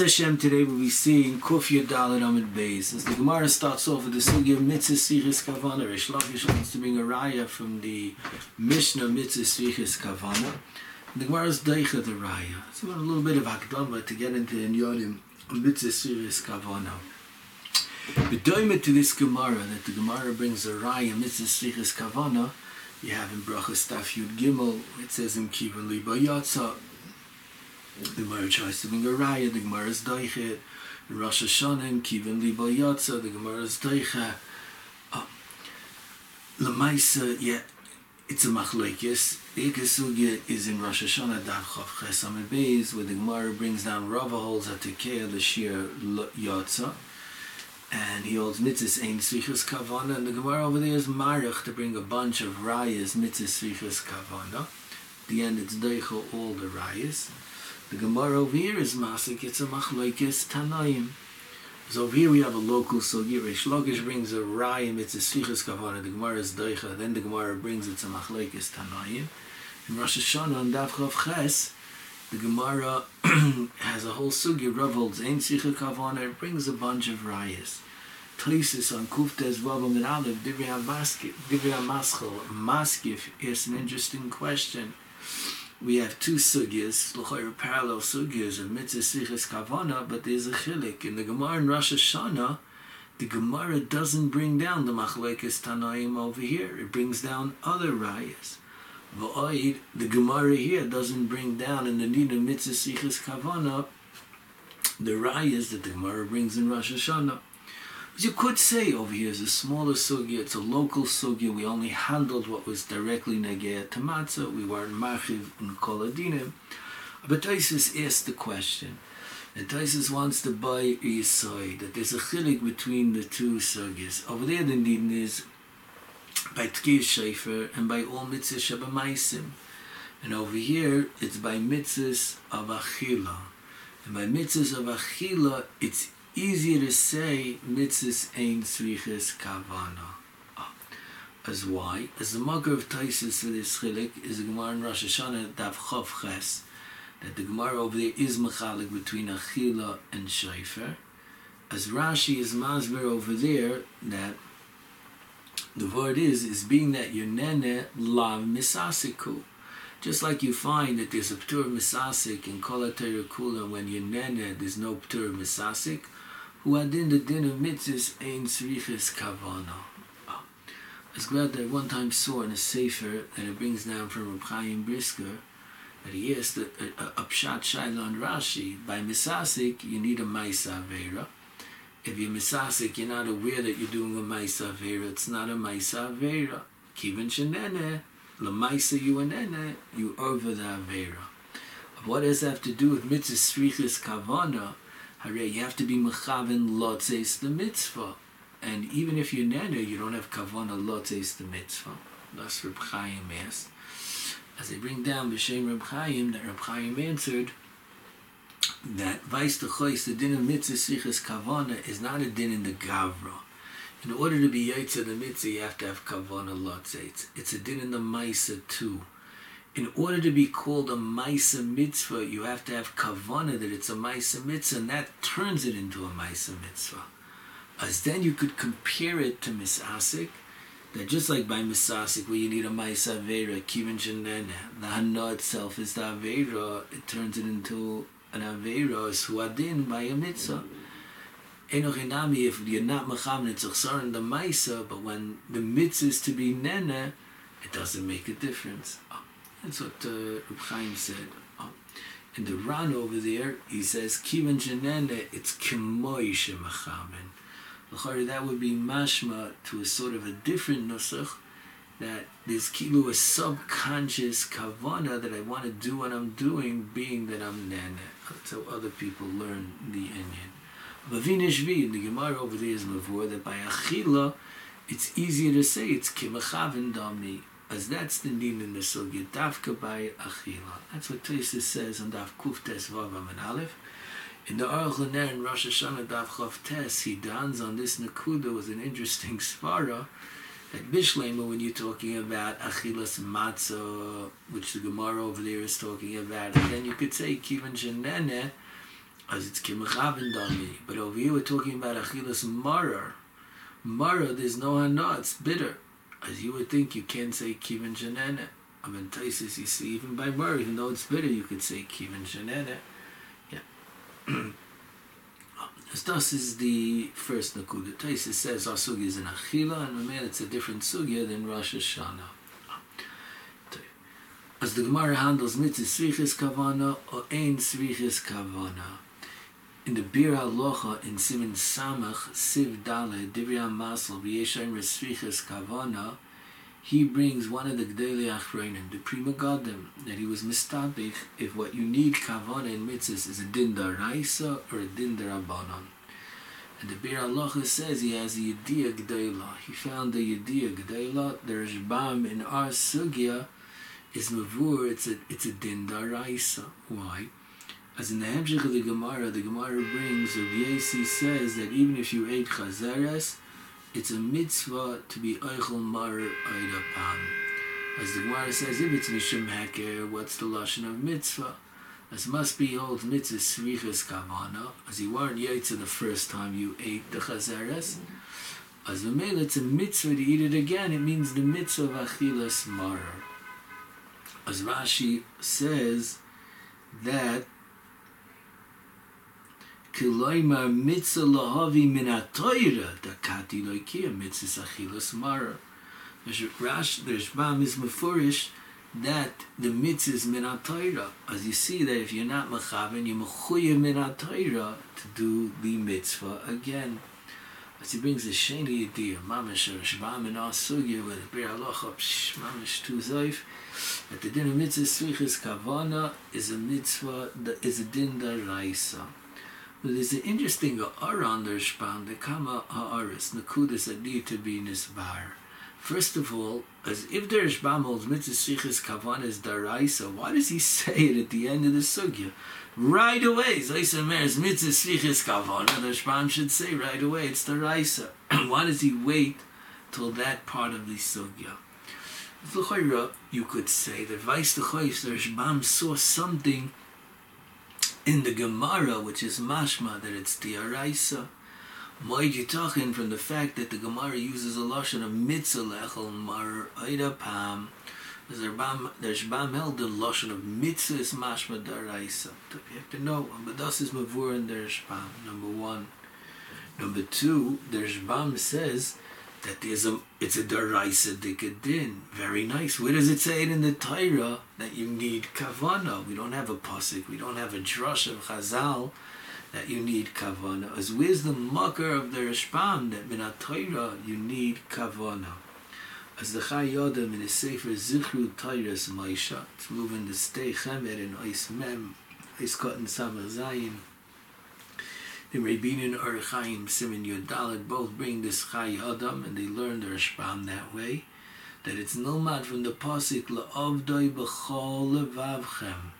Hashem, today we'll be seeing Kuf Yadalad Amid Beis. As the Gemara starts off with the Sugya Mitzvah Sichis Kavana, Rish wants to bring a raya from the Mishnah Mitzvah Sichis Kavana. The Gemara is Deicha the raya. So we want a little bit of Akdama to get into the Inyodim Mitzvah Sichis Kavana. Bedoimet to this Gemara, that the Gemara brings a raya Mitzvah Sichis Kavana, you have in Bracha Staf Yud Gimel, it says in Kivan Liba Yatsa, the Gemara tries to bring a raya, the Gemara is doichet, in Rosh Hashanah, in Kivan Liba Yatsa, the Gemara is doichet. Uh, Lamaisa, yeah, it's a machlekes. Ikasugya is in Rosh Hashanah, Dav Chav Ches Beis, where the Gemara brings down Rava holds at Tekeah, the Shir Yatsa, and he holds mitzvahs ein svichus kavana, and the Gemara over there is marich to bring a bunch of rayas mitzvahs svichus kavana. The end, it's deichel all the rayas. The Gemara over here is masik, it's a machlokes tanaim. So over here we have a local. Reish Lakish brings a raya mitzvahs svichus kavana. The Gemara is deichel. Then the Gemara brings it's a machlokes tanaim. In Rosh Hashanah on Dav Chav Ches, the Gemara has a whole sugi. Rav holds ein kavana. It brings a bunch of rayas. Tlisis on Kuftes Vavam and Aleph, Divya Maschel, Maskif is an interesting question. We have two sugyas, l'choyer parallel sugyas of Mitzvah Sichas Kavana, but there's a chilik. In the Gemara in Rosh Hashanah, the Gemara doesn't bring down the Machlekes Tanaim over here. It brings down other rayas. V'oid, the Gemara here doesn't bring down in the Nina Mitzvah Sichas Kavana the rayas that the Gemara brings in Rosh Hashanah. You could say over here is a smaller sugya, it's a local sugya, we only handled what was directly negea to matzah, we weren't machiv in koladinim. But Taisus asked the question, and Taisus wants to buy Yisai, that there's a chilik between the two sugyas. Over there the need is by Tkir Shefer and by all mitzvahs Shabamaisim. And over here it's by mitzvahs of Achila. And by mitzvahs of Achila, it's easier to say mitzvahs ein sviches kavana. As why? As the mother of Taisus for this chilik is the Gemara in Rosh Hashanah Dav Chav Ches, that the Gemara over there is mechalik between Achila and Shaifer. As Rashi is masber over there, that the word is, is being that your nene lav misasiku. Just like you find that there's a ptur misasik in Kol Kula when your nene, there's no ptur misasik, who adin the din of mitzvahs ein tzriches kavana. Ah, oh. As glad that one time saw in a sefer that it brings down from Reb Chaim Brisker that he asked a, a, a pshat Rashi, by misasik you need a maisa avera. If you're misasik, you're not aware that you're doing a maisa avera. It's not a maisa avera. Kivin shenene, lemaisa you anene, you over the avera. What does that have to do with mitzvah tzriches kavana? You have to be mechaven lotzes the mitzvah. And even if you're nana, you don't have kavana lotzes the mitzvah. Thus Reb Chaim asked. As they bring down B'Shem Reb Chaim, that Reb Chaim answered that Vais Techois, the din of mitzvah sichas kavana, is not a din in the gavra. In order to be yaitza the mitzvah, you have to have kavana lotzes. It's a din in the maisa too in order to be called a Maisa Mitzvah, you have to have Kavana that it's a Maisa Mitzvah, and that turns it into a Maisa Mitzvah. As then you could compare it to Misasik, that just like by Misasik, where you need a Maisa Avera, Kivin Shanene, the Hana itself is the Avera, it turns it into an Avera, Suadin, by a Mitzvah. Enochinami, if you're not Macham, it's in the Maisa, but when the Mitzvah is to be Nene, it doesn't make a difference. That's what uh, said. Oh. In the Ran over there, he says, Kivan Janene, it's Kimoy Shemechamen. That would be mashma to a sort of a different nusach, that there's kilu a subconscious kavana that I want to do what I'm doing, being that I'm. That's how other people learn the Inyan. In the Gemara over there is mavur, that by achila, it's easier to say it's kimachaven dami as that's the din in the sugya dafka by achila. That's what Tesis says on Daf Kuf Tes Vavam and Aleph. In the Aruch LaNer in Rosh Hashanah Daf Chav Tes, he dons on this Nakuda with an interesting svara that Bishlema, when you're talking about achilas matzah, which the Gemara over there is talking about, and then you could say kivan shenene, as it's kimachavin dami. But over here we're talking about achilas marar. Marar, there's no hana, it's bitter. As you would think, you can't say kivin janene. I mean, Taisis, you see, even by marar, even though it's bitter, you could say kivin janene. Yeah. This is the first nakuda. Taisis says our sugya is an achila, and man, it's a different sugya than Rosh Hashanah. As the Gemara handles mitzvah svichis kavana or ein svichis kavana. In the Biur Halacha in Simin Samach Siv Dale Divrei Masel V'Yeshaim Resvichis Kavana, he brings one of the Gdei Achreinim, the Pri Megadim, that he was mistabich if what you need kavana in mitzvahs is a din daraisa or a din darabanan. And the Biur Halacha says he has a Yediyah Gdeila. He found the Yediyah Gdeila. There's Bam in our Sugya is Mavur, it's a, it's a din daraisa. Why? As in the Hemshech of the Gemara, the Gemara brings, Rav Yesi says that even if you ate chazares, it's a mitzvah to be eichel mar eida pam. As the Gemara says, if it's mishum heker, what's the lashon of mitzvah? As must be old mitzvah srichas kavana, as you weren't yaitza the first time you ate the chazares. As the it's a mitzvah to eat it again. It means the mitzvah of achilas marar. As Rashi says that Kiloimar mitzvah lahavi min ha-toira dakati loikia mitzvah achilas mara. There's Rash, there's Bam is mefurish that the mitzvah is min ha-toira. As you see that if you're not mechaven, you're mechuya min ha-toira to do the mitzvah again. As he brings the sheni idea, mamash or shvam in our sugya with the bir halacha, mamash tu zoif, that the din of mitzvah svichis kavana is a mitzvah, that is a din da raisa. But there's an interesting der span the kama haaris nakudas that need to be nisbar. First of all, as if der Shbam holds mitzvah kavan is daraisa, why does he say it at the end of the sugya? Right away, Zaisa Meres mitzvah sichas kavan, the Shbam should say right away, it's daraisa. why does he wait till that part of the sugya? The chorah, you could say that Vice the the Shbam saw something in the Gemara, which is mashma, that it's diaraisa. Moed Yitachin, from the fact that the Gemara uses a lashon of mitzvah lechel mar oida pam, there's Bam held the lashon of mitzvah is mashma daraisa. You have to know, but das is mavur there's Bam, number one. Number two, there's Bam says that there's a it's a daraisa dikadin. Very nice. Where does it say it in the Torah that you need kavana? We don't have a pasuk. We don't have a drush of Chazal that you need kavana. As where's the mucker of the Rashbam that min Torah you need kavana? As the Chayei Adam in the Sefer Zichru Tairas Maisha, it's moving the stay chemer in Ois Mem, Ois Cotton Samar Zayin. The and Or Chaim Simon Yodalit both bring this Chai Adam and they learn the Rashbam that way. That it's nomad from the Pasik La'avdoi B'chol Levavchem.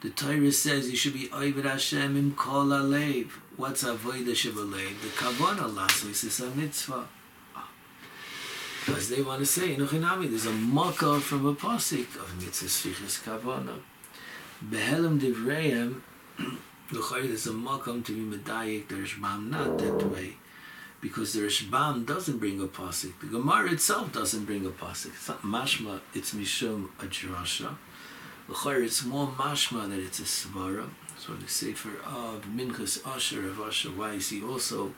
The Torah says you should be Oivid Hashem im Kol Alev. What's Avoida Shabalev? The Kavanah Lasos is a mitzvah. Because they want to say, in Nuchinami, there's a makkah from a Pasik of mitzvah Sfichas Kavanah. Behelim Divreim the L'chayr is a makam to be medayik the Rishbam not that way. Because the Rishbam doesn't bring a pasuk. The Gemara itself doesn't bring a pasuk. It's not mashma, it's mishum a drasha. L'chayr it's more mashma that it's a svara. So the Sefer of Minchas Asher of Asher Weiss, he also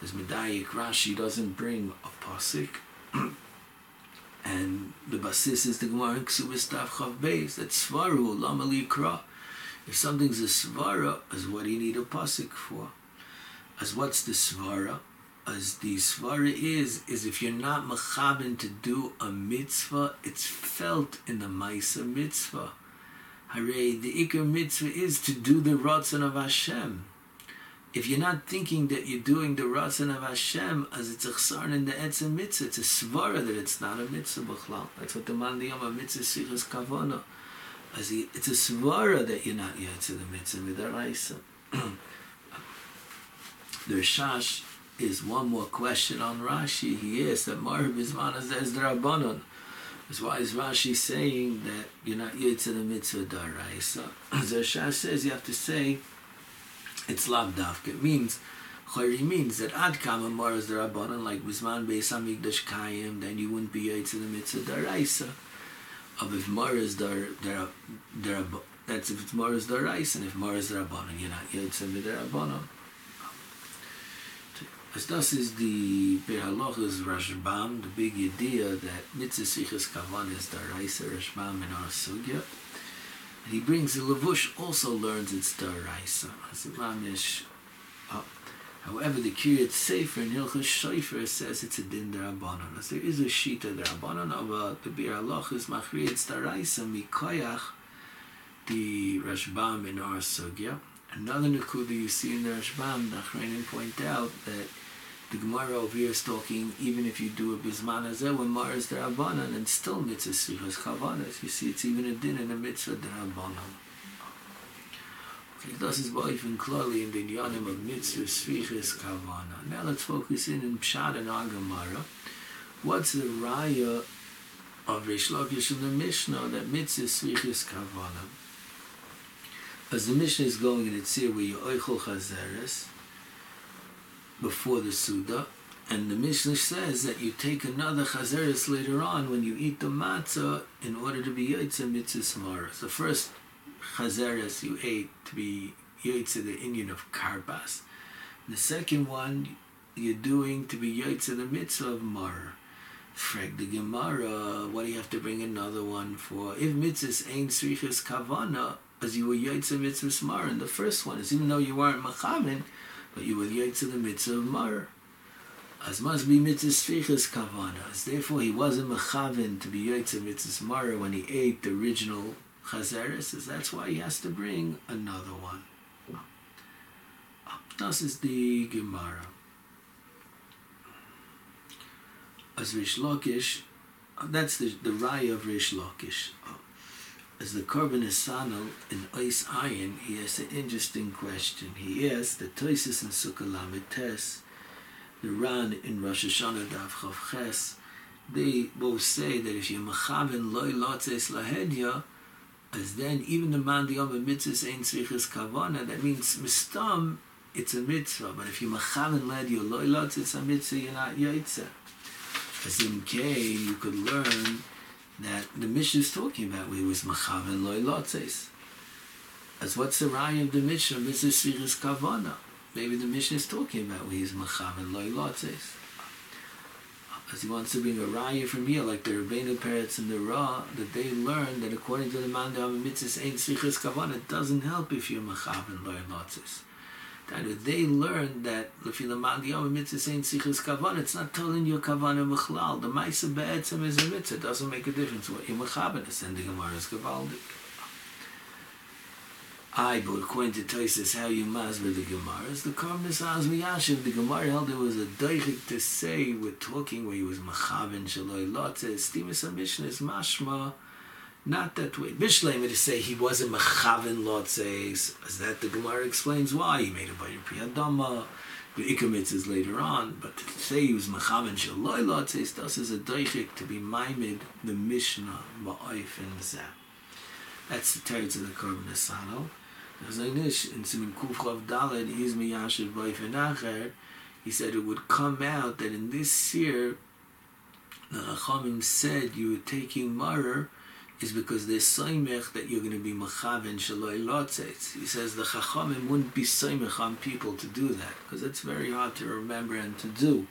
was medayik Rashi doesn't bring a pasuk. and the basis is the Gemara in Ksubis Tav Chav Beis, that svaru lama kra. If something's a svara, as what do you need a pasuk for? As what's the svara? As the svara is, is if you're not machabin to do a mitzvah, it's felt in the maisa mitzvah. Hooray, the ikar mitzvah is to do the ratzon of Hashem. If you're not thinking that you're doing the ratzon of Hashem, as it's a chsarn in the etzem mitzvah, it's a svara that it's not a mitzvah b'chlal. That's what the man yom mitzvah sichas kavana as it's a svara that you're not yet to the mitzvah midaraisa. the Rishash uh, is one more question on Rashi. He asked that Marv as the Rabbanon. That's why is Rashi saying that you're not yet to the mitzvah daraisa. Uh, the Rishash says you have to say it's lavdavka. It means Chayri means that ad kama maras the like bisman beis hamikdash kayim, then you wouldn't be yaitz in the mitzvah daraisa. Of if maras dar dar dar that's if it's maras daraisa, and if maras the rabbanon, you're not yaitz in the rabbanon. As das is the Behalachas Rashbam, the big idea that mitzvah sichas kavan is daraisa Rashbam in our sugya. And he brings the Lavush also learns it's daraisa. As the Ramish uh, However, the Kiryat Sefer in Hilchas Shaifer says it's a din derabanan. As there is a derabanan of a the Bir Halachas Machriyat Daraisa Mikoyach the Rashbam in our Sugya. Another Nakuda you see in the Rashbam, Nachrenim point out that the Gemara over here is talking even if you do a Bisman Azeh when Mar is derabanan and still mitzvah Sichas Chavanas. You see, it's even a din in a mitzvah derabanan. Das ist bei euch in Klali in den Jahren of Mitzvah, Svichis, Kavana. Now let's focus in in Pshat and Agamara. What's the raya of Rish Lakish in the Mishnah that Mitzvah, Svichis, Kavana? As the Mishnah is going in its here where you oichel chazeres before the Suda, and the Mishnah says that you take another chazeres later on when you eat the matzah in order to be Yitzah Mitzvah Smara. The first chazeres you ate to be yotze the Indian of karbas. The second one you're doing to be yotze the mitzvah of mar. Frag the Gemara, what do you have to bring another one for? If mitzvahs ain't srichas kavana, as you were yotze the mitzvah of mar in the first one, is even though you weren't machavin, but you were yotze the mitzvah of mar. As must be mitzvah srichas kavana. As therefore he wasn't machavin to be yotze the mitzvah of mar when he ate the original Chazeres says that's why he has to bring another one. Das is the Gemara. As Rish Lakish, that's the, the Raya of Rish Lakish. As the Korban Esanel in Ois Ayin, he has an interesting question. He asks the Toisis in Sukkah Lamites, the Ran in Rosh Hashanah Dav Chav Ches, they both say that if you're Machavin Loi Lotzes Lahedya, as then even the man the Yom mitzvah ain't tzrichas kavana, that means mistam, it's a mitzvah. But if you machavin led your loylot, it's a mitzvah, you're not yaitza. As in K, you could learn that the Mishnah is talking about we was machavin loylotzes. As what's the raya of the Mishnah? Mitzvah tzrichas kavana. Maybe the Mishnah is talking about we was machavin loylotzes as he wants to bring a raya from here, like the Rebbeinu Peretz and the Ra, that they learn that according to the man the mitzvahs ain't svichas kavan, it doesn't help if you're machav and learn lotzis. That they learn that if man the mitzvahs ain't svichas kavan, it's not telling you kavan and mechlal. The ma'isa be'etzem is a mitzvah. It doesn't make a difference what you're machav. And the Gemara is gavaldik. I, but according to Tosis, how you masber the Gemara is the Karmnis Azmiyashiv. The Gemara held there was a deichik to say we're talking where he was machavin shaloi lotzes. Stimus is mashma, not that way. Mishlema to say he wasn't machavin lotzes, as that the Gemara explains why he made a bayir priyadama. The ikamitz is later on, but to say he was machavin shaloi lotzes, thus is a deichik to be maimed the Mishnah ma'oif and zeh. That's the teretz of the Korban Asano. Simin. He said it would come out that in this year the Chachamim said you were taking Marer is because they're soimech that you're going to be machaven shaloi lotzes. He says the Chachamim wouldn't be soimech on people to do that because it's very hard to remember and to do.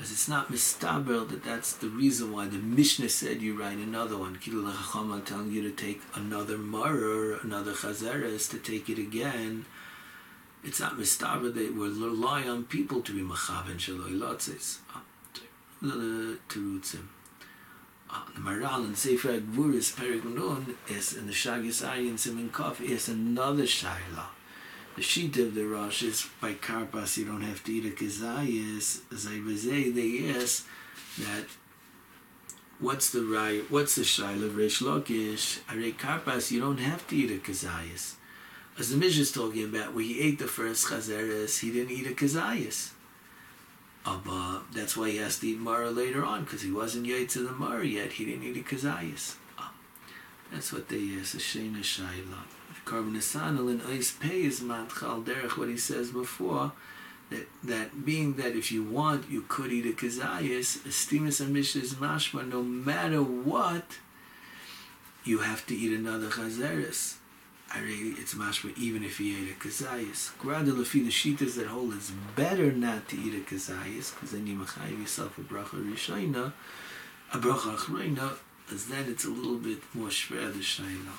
Because it's not mistaber that that's the reason why the Mishnah said you write another one. Kilu Chachama telling you to take another maror, another chazeres, to take it again. It's not mistaber that we rely on people to be machaven shaloi lotzes. The terutzim. The Maral in Sefer Gvuris Perik Nun is in the Shagis Ayin Simin Kaf is another shayla the sheet of the Rosh is by Karpas, you don't have to eat a kazayas. As I say, they ask that what's the right, what's the shaila of Rish Lakish? Are Karpas, you don't have to eat a kazayas. As the Mishnah is talking about, when he ate the first chazeres, he didn't eat a kazayas. Uh, that's why he has to eat Mara later on, because he wasn't yet to the Mara yet. He didn't eat a kazayas. Uh, that's what they ask, a Shena Shaila. Carbon Asanal and Ois Pei is Matchal Derech, what he says before, that, that being that if you want, you could eat a kazayas, estimus and is mashma, no matter what, you have to eat another chazeres. It's mashma even if you ate a kazayas. Grada lefi the shitas that hold it's better not to eat a kazayas, because then you machayiv yourself a bracha rishayna, a bracha achrayna, as then it's a little bit more shver the shayna.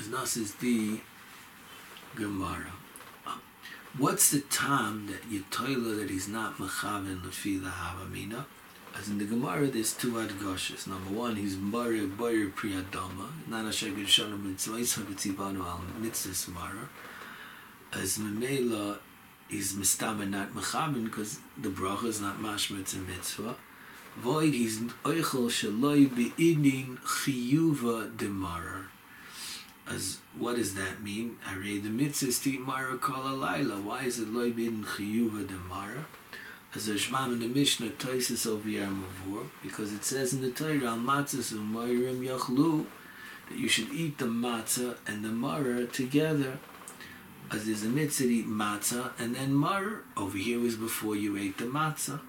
As nas is the Gemara. What's the time that you toilet that he's not mechaven lefi the havamina? As in the Gemara, there's two adgoshes. Number one, he's bari bari priyadama, nana sheged shana mitzvahs habitzibanu al mitzvahs mara. As memela, he's mistama not mechaven because the bracha is not mashmitz and mitzvah. Void, he's oichel shaloi be'idin chiyuva demara as what does that mean? I read the mitzvah to mara kol. Why is it loy bin chiyuva de mara? As a shmam in the Mishnah, Toises over Yom because it says in the Torah, al matzahs u'mayrim yachlu, that you should eat the matzah and the mara together. As there's a mitzvah to eat matzah and then mara. Over here was before you ate the matzah.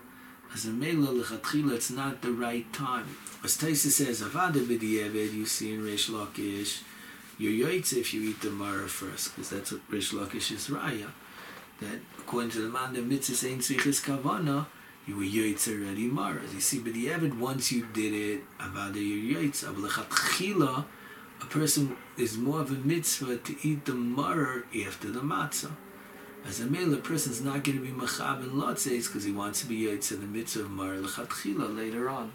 As a mela lechatchila, it's not the right time. As Taisa says, avada b'di'eved, you see in Reish Lakish, you're if you eat the mara first, because that's what Rish Lakish is raya. That according to the man, the mitzvah ain't sichas kavana, you were yoitze already mara. You see, but the evid once you did it, avada you're yoitze. Avlechatchila, a person is more of a mitzvah to eat the mara after the matzah. As a male, a person is not going to be machab in lotzes because he wants to be yoitze in the mitzvah of mara lechatchila later on.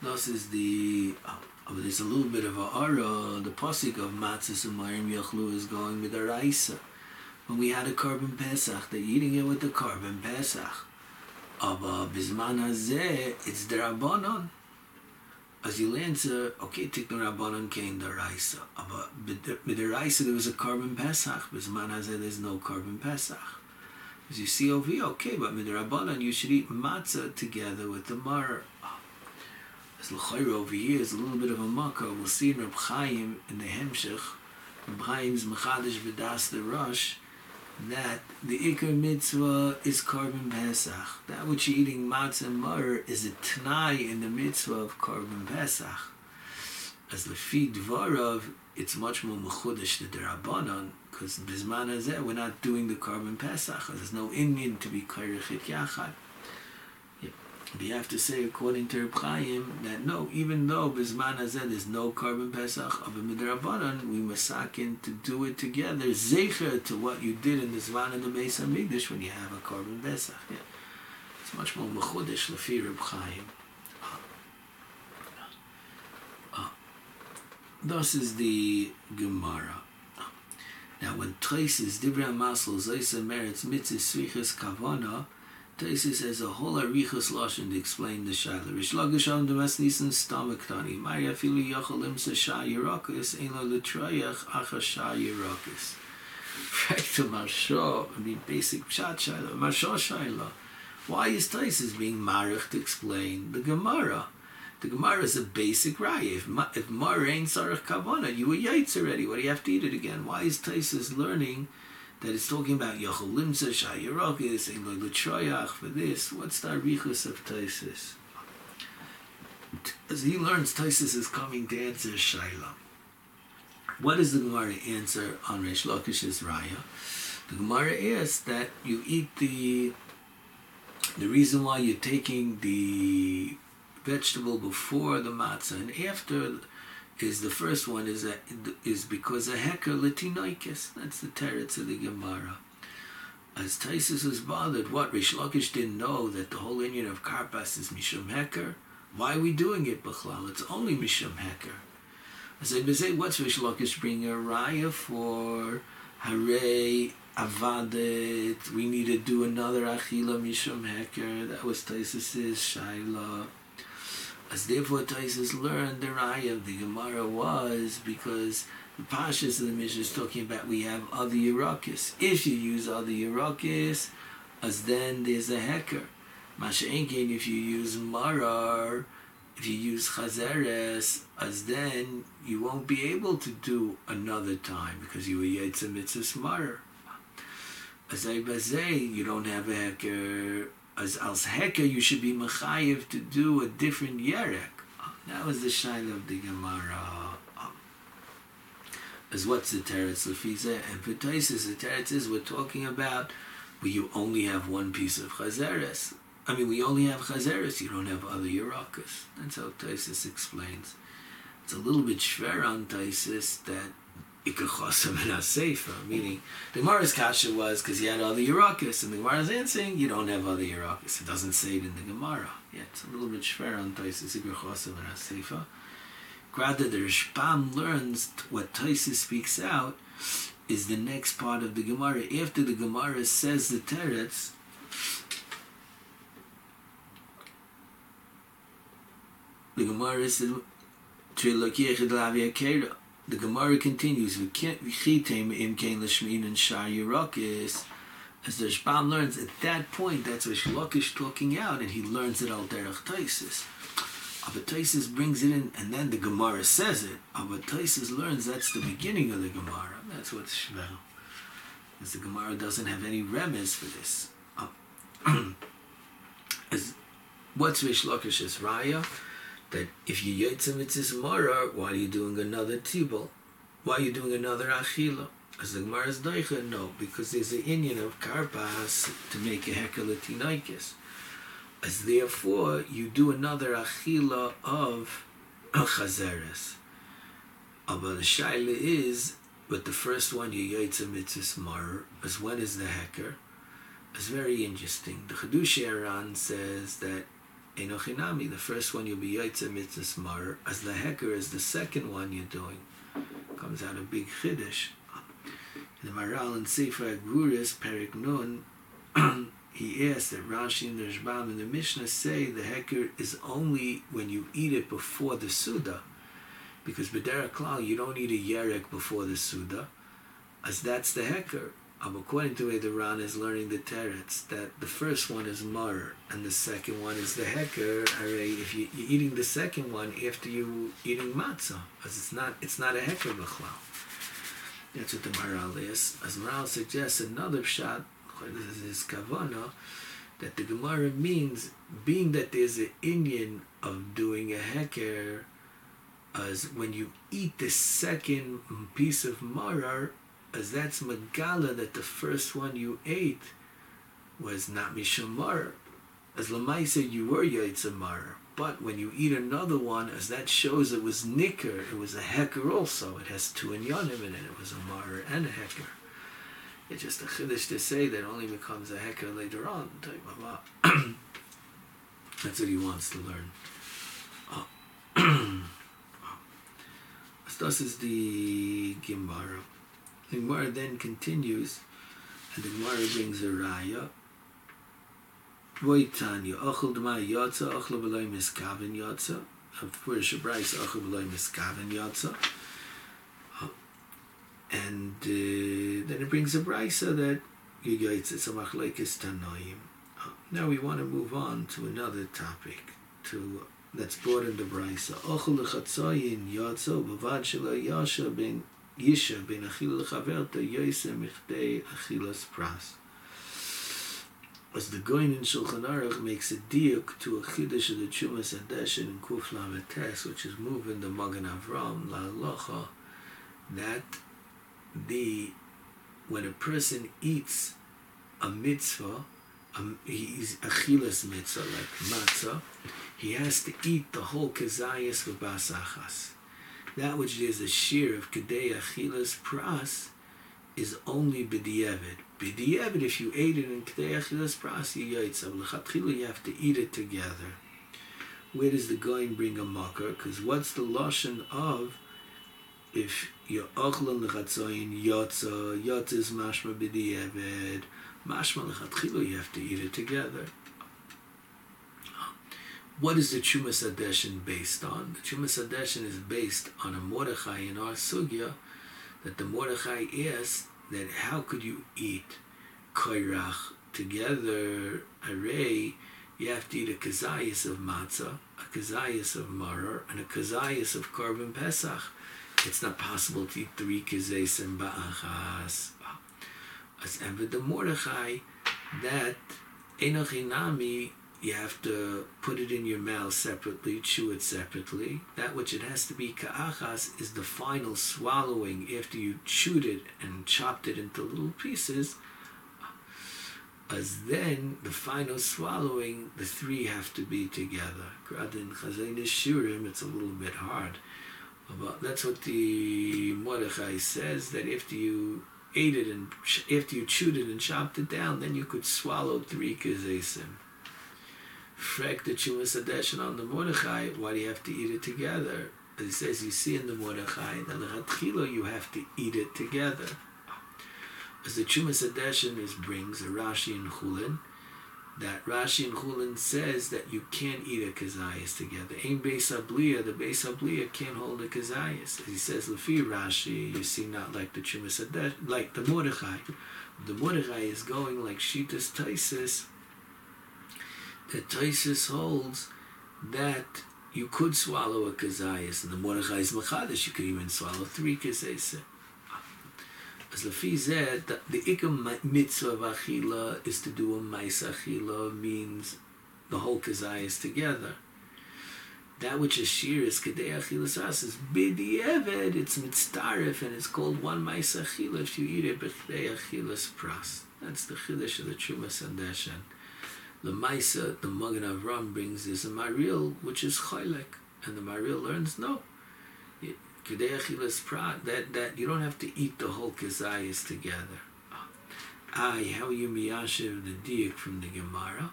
This is the oh, but there's a little bit of a ara. The pasuk of matzah umayim yachlu is going with the raisa. When we had a carbon pesach, they're eating it with the carbon pesach. Aber bisman hazeh, it's the rabbanon. As you answer, okay, take the rabbanon came the raisa. Aber with the raisa there was a carbon pesach. Bisman hazeh, there's no carbon pesach. As you see over here, okay, but with the rabbanon you should eat matzah together with the mar. As L'chayra over here is a little bit of a makkah. We'll see in Reb Chaim in the Hemshech, Reb Chaim's Mechadish V'das the Rosh, that the Iker Mitzvah is Korban Pesach. That which you're eating matzah and mar is a Tanai in the Mitzvah of Korban Pesach. As the feed Dvarav, it's much more Mechudish the Rabbanon, because Bizman Hazeh, we're not doing the Korban Pesach. There's no Indian to be Kairachit Yachad. We have to say, according to Reb Chaim, that no, even though Bizman Hazeh there's no carbon pesach of a midrabanan, we masakin to do it together, zecher to what you did in the Zvan and the Beis Hamikdash when you have a carbon pesach. Yeah. It's much more mechudish lefi Reb Chaim. Uh, thus is the Gemara. Now, when Toises, Divrei Masel, Zoysa Meretz, Mitzvah, Svichas, Kavana, Taisis has a whole arichas lashon to explain the shaila. Rish Lakish on the Nisan stomach tani. Maria filu yachalim sa sha yirakis ein lo l'troyach acha sha yirakis. Back to Marsha, I mean basic pshat shaila, Marsha shaila. Why is Taisis being marich to explain the Gemara? The Gemara is a basic raya. If, ma, if Mar ain't sarach kavana, you were yaitz already. What do you have to eat it again? Why is Taisis learning that it's talking about Yochel Limsa, Shayirokis, and Lutroyach for this. What's the Arichus of Taisis? As he learns, Taisis is coming to answer Shaila. What does the Gemara answer on Reish Lakish's Raya? The Gemara asks that you eat the the reason why you're taking the vegetable before the matzah and after is the first one is a, is because a hecker latinoikis. That's the teretz of the Gemara. As Taisus was bothered, what Rish Lakish didn't know that the whole Indian of Karpas is Mishum Hecker. Why are we doing it, Bechlal? It's only Mishum Hecker. I said, say, what's Rish Lakish bringing a raya for? Hare Avadet. We need to do another Achila Mishum Hecker. That was Taisus's Shaila. As therefore Taisus learned the raya of the Gemara was because the Pashas of the Mishnah is talking about we have other Yerakis. If you use other Yerakis, as then there's a hecker. Masha Enkin, if you use Marar, if you use chazeres, as then you won't be able to do another time because you were yetzer mitzvah smarer. As I bazay, you don't have a heker. As als heker, you should be mechayiv to do a different yerek. Ah, that was the shine of the Gemara. Ah. As what's the teretz lefiza? And for Taisis, the teretz is we're talking about where you only have one piece of chazeres. I mean, we only have chazeres, you don't have other yerakas. That's how Taisis explains. It's a little bit shver on Taisis that meaning the Gemara's kasha was because he had other yerakas, and the Gemara's answering, you don't have other yerakas. It doesn't say it in the Gemara. Yeah, it's a little bit shver on Taisis ikachosam and asefa. Rather, the Rishbam learns what Taisis speaks out is the next part of the Gemara. After the Gemara says the Teretz, The Gemara says, the Gemara continues, as the Shbam learns, at that point, that's what Shlokish talking out, and he learns it al derech Taisis. Abba Taisis brings it in, and then the Gemara says it. Abba Taisis learns that's the beginning of the Gemara. That's what's Shvel. Because the Gemara doesn't have any remes for this. As, what's Rish Lakish's Raya? That if you yotze mitzvah mara, why are you doing another tibel? Why are you doing another achila? As the Gemara is doicha, no, because there's an Indian of karpas to make a hekelatinaikis. As therefore, you do another achila of chazeres. But the shaila is, but the first one you yotze mitzvah mara, as when is the heker? It's very interesting. The Chedush says that Enochinami, the first one you'll be Yaitze Mitzvah Mar, as the hecker is the second one you're doing. Comes out a big Chiddush. In the Maral and Sefer Agruris, Perik Nun, he asked that Rashi and the Rashbam and the Mishnah say the hecker is only when you eat it before the Suda. Because B'derek Klal, you don't eat a Yerek before the Suda, as that's the hecker. Um, according to way the Ran is learning the teretz, that the first one is mar and the second one is the heker. If you, are eating the second one after you eating matzah, because it's not it's not a heker b'chlal. That's what the Maral is. As Maral suggests, another shot, this is kavana, that the Gemara means being that there's an Indian of doing a heker, as when you eat the second piece of marar, as that's Megala that the first one you ate was not Mishamar. As Lamaisa, you were Yaitzamar. But when you eat another one, as that shows it was Nicker, it was a Hecker also. It has two inyanim in it. It was a Mar and a Hecker. It's just a Chiddush to say that only becomes a Hecker later on. That's what he wants to learn. Ah. Ah. Oh. this is the Gemara. The Gemara then continues, and the Gemara brings a raya. Voitanya, ochel dma yotza, ochel b'loy miskaven yotza. Of course, Shabrais, ochel b'loy miskaven yotza. And uh, then it brings a brisa that a machlekes tanoim. Now we want to move on to another topic, to that's brought in the brisa. Ochel lechatzayin yotza, b'vad shelo yasha ben As the Goin in Shulchan Aruch makes a diuk to a chiddush of the Trumas Hadeshen in Kuf which is moving the Magen Avram La Locha, that the when a person eats a mitzvah, um, he's achilas mitzvah like matzah, he has to eat the whole kezayis with basachas that which is a shear of Kedei Achilas Pras is only B'di'evid. B'di'evid, if you ate it in Kedei Achilas Pras, you you have to eat it together. Where does the going bring a mocker? Because what's the lotion of if you're ochlan l'chatzoyin yotza, yotza is mashma b'di'evid, mashma l'chatchila, you have to eat it together. What is the Trumas Hadeshen based on? The Trumas Hadeshen is based on a Mordechai in our Sugya that the Mordechai asked that how could you eat koirach together, array, you have to eat a kazayas of matzah, a kazayas of maror, and a kazayas of Korban Pesach. It's not possible to eat three kazesim ba'achas. As ever the Mordechai, that enochinami, you have to put it in your mouth separately, chew it separately. That which it has to be ka'achas is the final swallowing after you chewed it and chopped it into little pieces. As then the final swallowing, the three have to be together. In Chazayin Shurim, it's a little bit hard. But that's what the Mordechai says that after you ate it and after you chewed it and chopped it down, then you could swallow three kazesim. Frek the Trumas Hadeshen on the Mordechai, why do you have to eat it together? As he says, you see in the Mordechai, that the you have to eat it together. As the Trumas Hadeshen is brings a Rashi and Chulin, that Rashi and Chulin says that you can't eat a kazayas together. Ain Beis Abliya, the Beis Abliya can't hold a kazayas. He says, Lefi Rashi, you see not like the Chumas like the Mordechai. The Mordechai is going like Shitas Taisis. The Taisis holds that you could swallow a kazayas, and the Mordechai is Machadish, you could even swallow three kazayas. As Lafi said, the, the ikam mitzvah of achila is to do a mais achila, means the whole kazayas together. That which is shir is kedei achilas as is bidiyeved, it's mitzdarif, and it's called one mais achila if you eat it b'chdei achilas pras. That's the chiddush of the Trumas Hadeshen. The Maisa, the Magen Avram brings is a Maril, which is Chaylek. And the Maril learns, no, that, that you don't have to eat the whole kazayas together. Ay, how you miyashiv the diak from the Gemara?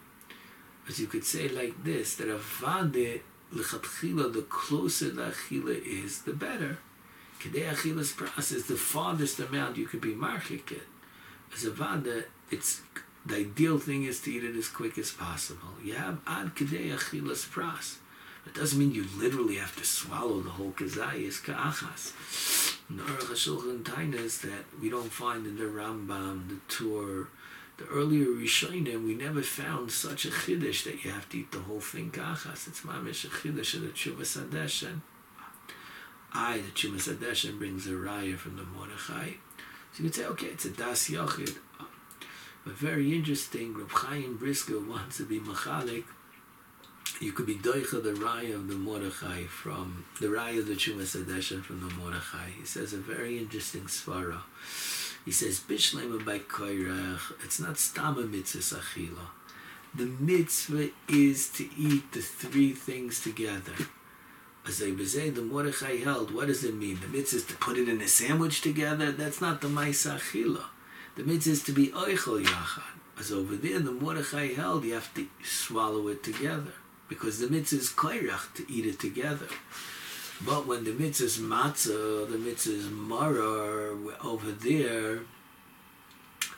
As you could say like this, that a vade lechatchila, the closer the achila is, the better. Kedei achilas pras is the farthest amount you could be marchik. As a vade, it's the ideal thing is to eat it as quick as possible. You have ad kedei achilas pras. It doesn't mean you literally have to swallow the whole kazayas ka'achas. The Aruch HaShulchan Tainas that we don't find in the Rambam, the Tur, the earlier Rishonim, we never found such a chiddush that you have to eat the whole thing ka'achas. It's mamish a chiddush of the Trumas Hadeshen. I, the Trumas Hadeshen, brings a raya from the Mordechai. So you can say, okay, it's a Das Yochid. But very interesting, Reb Chaim Brisker wants to be machalik you could be doicha the raya of the Mordechai from the raya of the Chumas Adesha from the Mordechai. He says a very interesting svara. He says bishlema by koirach. It's not stama mitzvah achila. The mitzvah is to eat the three things together. As I was saying, the Mordechai held. What does it mean? The mitzvah is to put it in a sandwich together. That's not the ma'isa achila. The mitzvah is to be oichel yachad. As over there, the Mordechai held, you have to swallow it together because the mitzvah is koirach to eat it together. But when the mitzvah is matzah, the mitzvah is marar, over there,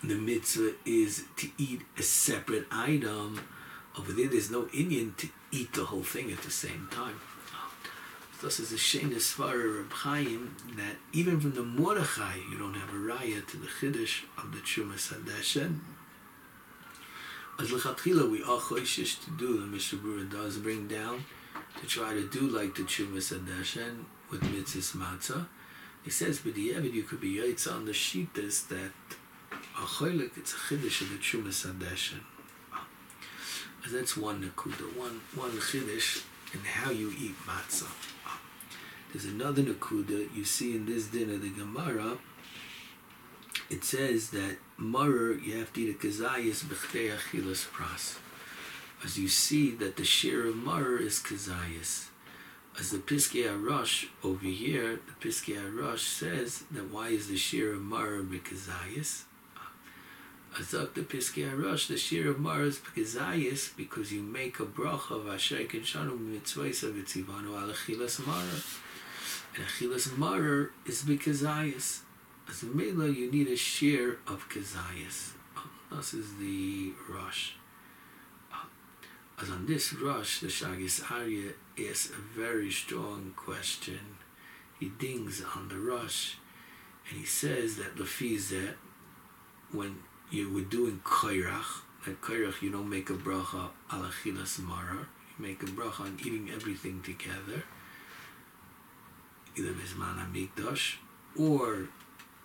the mitzvah is to eat a separate item. Over there, there's no Indian to eat the whole thing at the same time. Thus is a shenis svarah of Chaim that even from the Mordechai, you don't have a raya to the Chiddush of the Trumas Hadeshen. As lechatchila we are choishish to do, the Mishnah Berurah does bring down to try to do like the Trumas Hadeshen with mitzvahs matzah. He says, but the you could be yaitz on the shitas that a choilik it's a chiddush of the Trumas Hadeshen. That's one nakuda, one one chiddush in how you eat matzah. There's another nakuda you see in this din of the Gemara it says that marer you have to eat a kazayas b'chtei achilas pras. As you see that the share of marer is kazayas. As the Piskei Arush over here, the Piskei Arush says that why is the share of marer b'kazayas? As the Piskei Arush, the share of marer is b'kazayas because you make a bracha of Asher Kedshanu mitzvahs of Yitzivanu al achilas. And achilas marer is b'kazayas. As a Mela, you need a share of Kazayas. This is the Rosh. As on this Rosh, the Shagis Arya asks a very strong question. He dings on the Rosh, and he says that Lafizet, when you were doing Kairach, at Kairach you don't make a bracha al achilas mara, you make a bracha on eating everything together, either Bisman HaMikdash or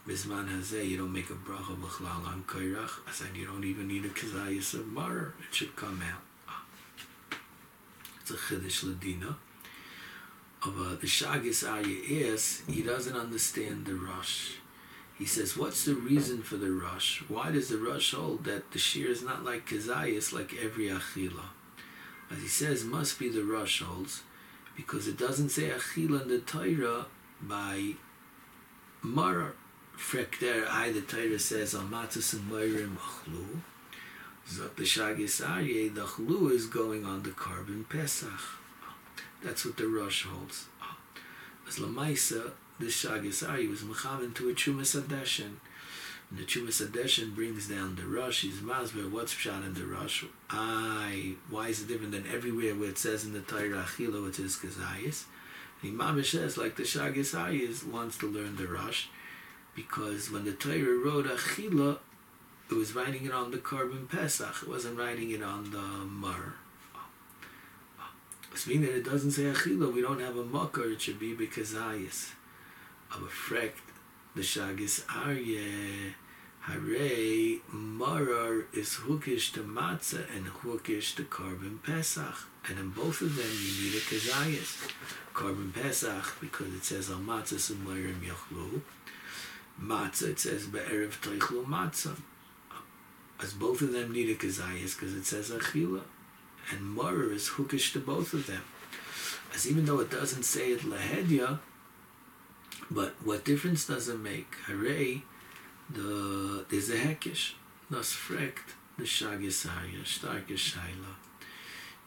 Bisman Hazeh, you don't make a bracha b'chlal on Kairach. I said you don't even need a Kazayas of Mar. It should come out. It's a Chiddush Ladina. Of uh, the Shagis Arya is, he doesn't understand the rush. He says, what's the reason for the rush? Why does the rush hold that the shear is not like Kazayas, like every Achila? As he says, must be the Rosh holds, because it doesn't say Achila in the Torah by Marar. Frek there, I, the Torah says, Al Matzah and Moirim Achlu. Zot the Shagis Aryeh, the Chlu is going on the korban Pesach. That's what the Rosh holds. As Lamaisa, the Shagis Aryeh was Mechavan to a Chumas Adeshin. The Trumas Hadeshen brings down the Rosh. He's Masber, what's Pshat in the Rosh? I, why is it different than everywhere where it says in the Torah Achila, which is Kazayas? And Imam says, like the Shagis Aryeh wants to learn the Rosh because when the Torah wrote Achila, it was writing it on the korban Pesach. It wasn't writing it on the Mar. It's meaning that it doesn't say Achila. We don't have a Makar. It should be because Ayis. Of a frekt, the Shagis Arye, Hare, Marar is Hukish to Matzah and Hukish to korban Pesach. And in both of them, you need a Kazayas. Korban Pesach, because it says Al Matzah Sumayrim Yachlu matzah, it says be'erev toichlu matzah. As both of them need a kazayas because it says achila. And morer is hookish to both of them. As even though it doesn't say it lahedya, but what difference does it make? Hooray, the, there's a hekish. Das frekt the shagisaya, starke shaila.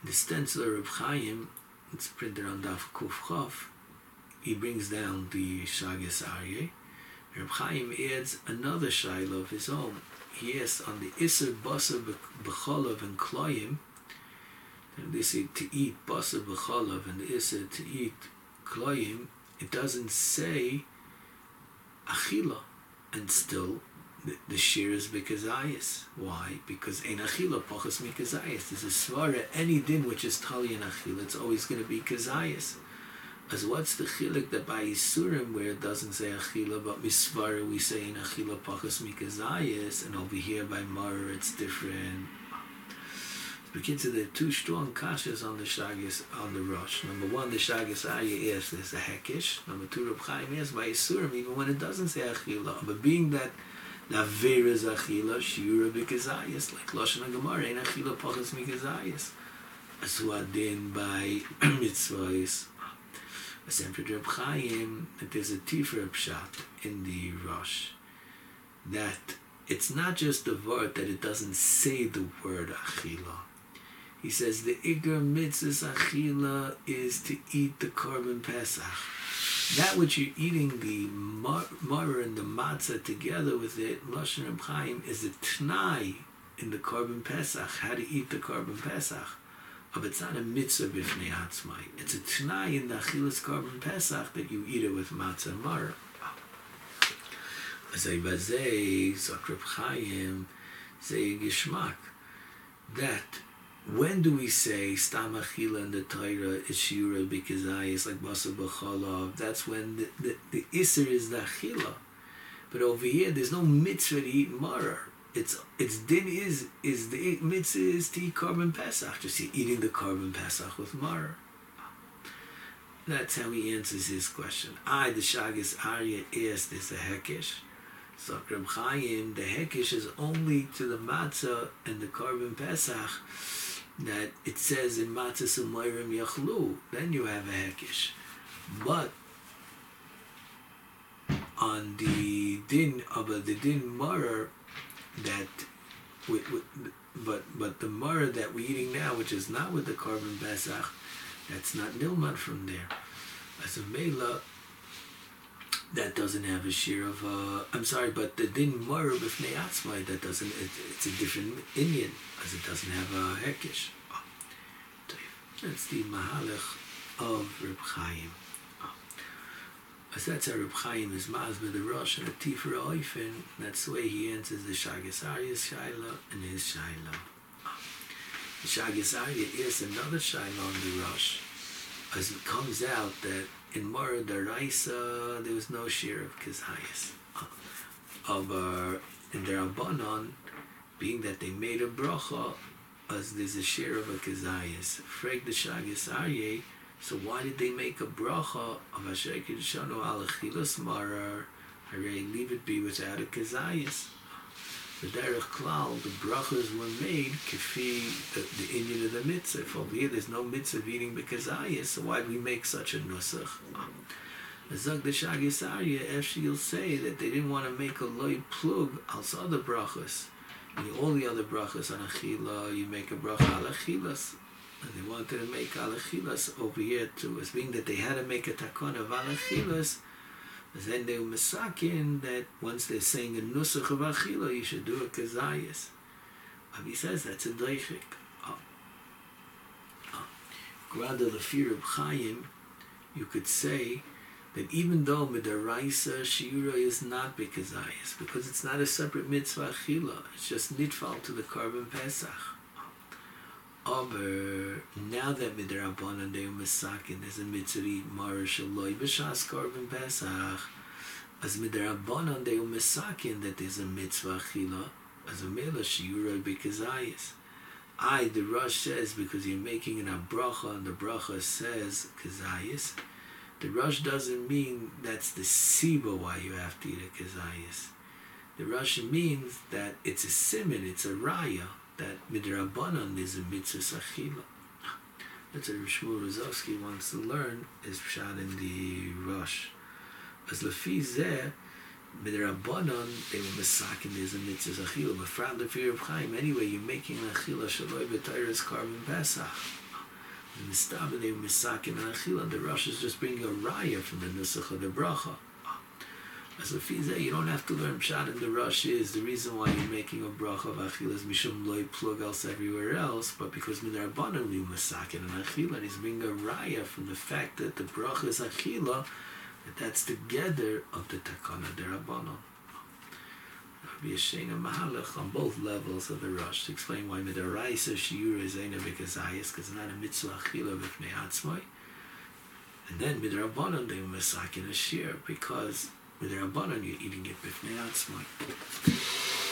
The stenciler of Chaim, it's printed on Daf Kuf Chof, he brings down the Shagis Aryeh, Reb Chaim adds another shaila of his own. He asks on the Isser Basar B'cholav and Kloyim, and they say to eat Basar B'cholav and the Isser to eat Kloyim, it doesn't say Achila, and still the, the shear is B'kazayas. Why? Because Ein Achila Pachas Mikazayas. There's a Svara, any din which is Tali and Achila, it's always going to be Kazayas. As what's the chilik that by Yisurim where it doesn't say Achila, but Misvara we say in Achila Pachas Mikazayas, and over here by Mara it's different. Begin to the two strong kashas on the Shagis on the Rosh. Number one, the Shagis Aya is there's a Hekish. Number two, Reb Chaim asks by Yisurim, even when it doesn't say Achila. But being that Avera is Achila, Shiura Mikazayas, like Lashon HaGemara, ain't Achila Pachas Mikazayas. As adin by Mitzvahs. Sempre Reb Chaim, that there's a Tifra Pshat in the Rosh, that it's not just the word that it doesn't say the word Achila. He says the Iger Mitzvah Achila is to eat the korban Pesach. That which you're eating the mar and the matzah together with it, Lashon Reb Chaim, is a Tnai in the korban Pesach, how to eat the korban Pesach. But it's not a mitzvah b'fnei atzmai. It's a t'nai in the achilas korban pesach that you eat it with matzah and mara. Azay bazay, zakrib chayim, zay gishmak. That when do we say stam achila in the Torah is shiura b'kizayis like basa b'cholov? That's when the, the, the iser is the achila. But over here, there's no mitzvah to eat maror its its din is is the mitzvah is to eat korban pesach, just eating the korban pesach with mar. That's how he answers his question. I, the Shagis Arya, is a hekish. So Chaim, the hekish is only to the matzah and the korban pesach that it says in matzah sumayrim yachlu. Then you have a hekish, but on the din uh, of the din marar that we, we, but but the mara that we're eating now, which is not with the korban pesach, that's not nilman from there. As a mela, that doesn't have a shear of. Uh, I'm sorry, but the din mara b'fnei atzmai that doesn't. It, it's a different Indian, as it doesn't have a hekish. Oh. That's the mahalach of Reb Chaim. As that's how Reb Chaim is Mazba the Rosh and a Tifra Oifen. That's the way he answers the Shagasaria's Shaila and his Shaila. The Shagis Arya is another Shaila on the Rosh. As it comes out that in Mara Daraisa there was no share of Kizayas. Of uh, in their Abanon, being that they made a bracha, as there's a share of a Kizayas. Frag the Shagis Arya, so why did they make a bracha of Asher Kiddushanu Alachilas Marar? I really leave it be without a Kizayas. The derech klal, the brachas were made kefi the, the Indian of the mitzvah. If over here there's no mitzvah eating bekazayas, so why do we make such a nusach? Zog the Shagis Arya, after you'll say that they didn't want to make a loy plug als other brachas. And all the other brachas on achila, you make a bracha al achilas. And they wanted to make al achilas over here too, as being that they had to make a takon of al achilas, then they were misakin that once they're saying a nusach of achila, you should do a kazayas. He says that's a deichik. Oh. Grada the fear of Chaim, you could say that even though midaraisa shiura is not bekazayas, because it's not a separate mitzvah achila, it's just nitfal to the korban pesach. Aber now that midrabanan they masakin there's a mitzvah marish shaloi b'shas korban pesach, as midrabanan they masakin that there's a mitzvah achila, as a mela shiura bekazayas. I, the Rosh says, because you're making an abracha, and the bracha says kazayas, the Rosh doesn't mean that's the siba why you have to eat a kazayas. The Rosh means that it's a simon, it's a raya, that midrabanan is a mitzvah achila. That's what Shmuel Rozovsky wants to learn is shot in the Rosh. As lefi zeh, midrabanan they were misakin is a mitzvah achila, but from the fear of Chaim anyway you're making an achila shaloi b'tayras korban pesach. The Mistaba they were misakin and achila. The Rosh is just bringing a raya from the nusach of the bracha. As a fizeh, you don't have to learn pshat in the Rosh is the reason why you're making a bracha of achila is mishum loy plug else everywhere else, but because midrabanan we masakin and achila, and he's bringing a raya from the fact that the bracha is achila, that that's together of the takana derabanan. Be a shena mahalach on both levels of the Rosh to explain why midaraisa shiura is ena bekazayis because it's not a mitzvah achila b'fnei atzmai. And then midrabanan they masakin a shir because with their own butter and you're eating it with now. It's like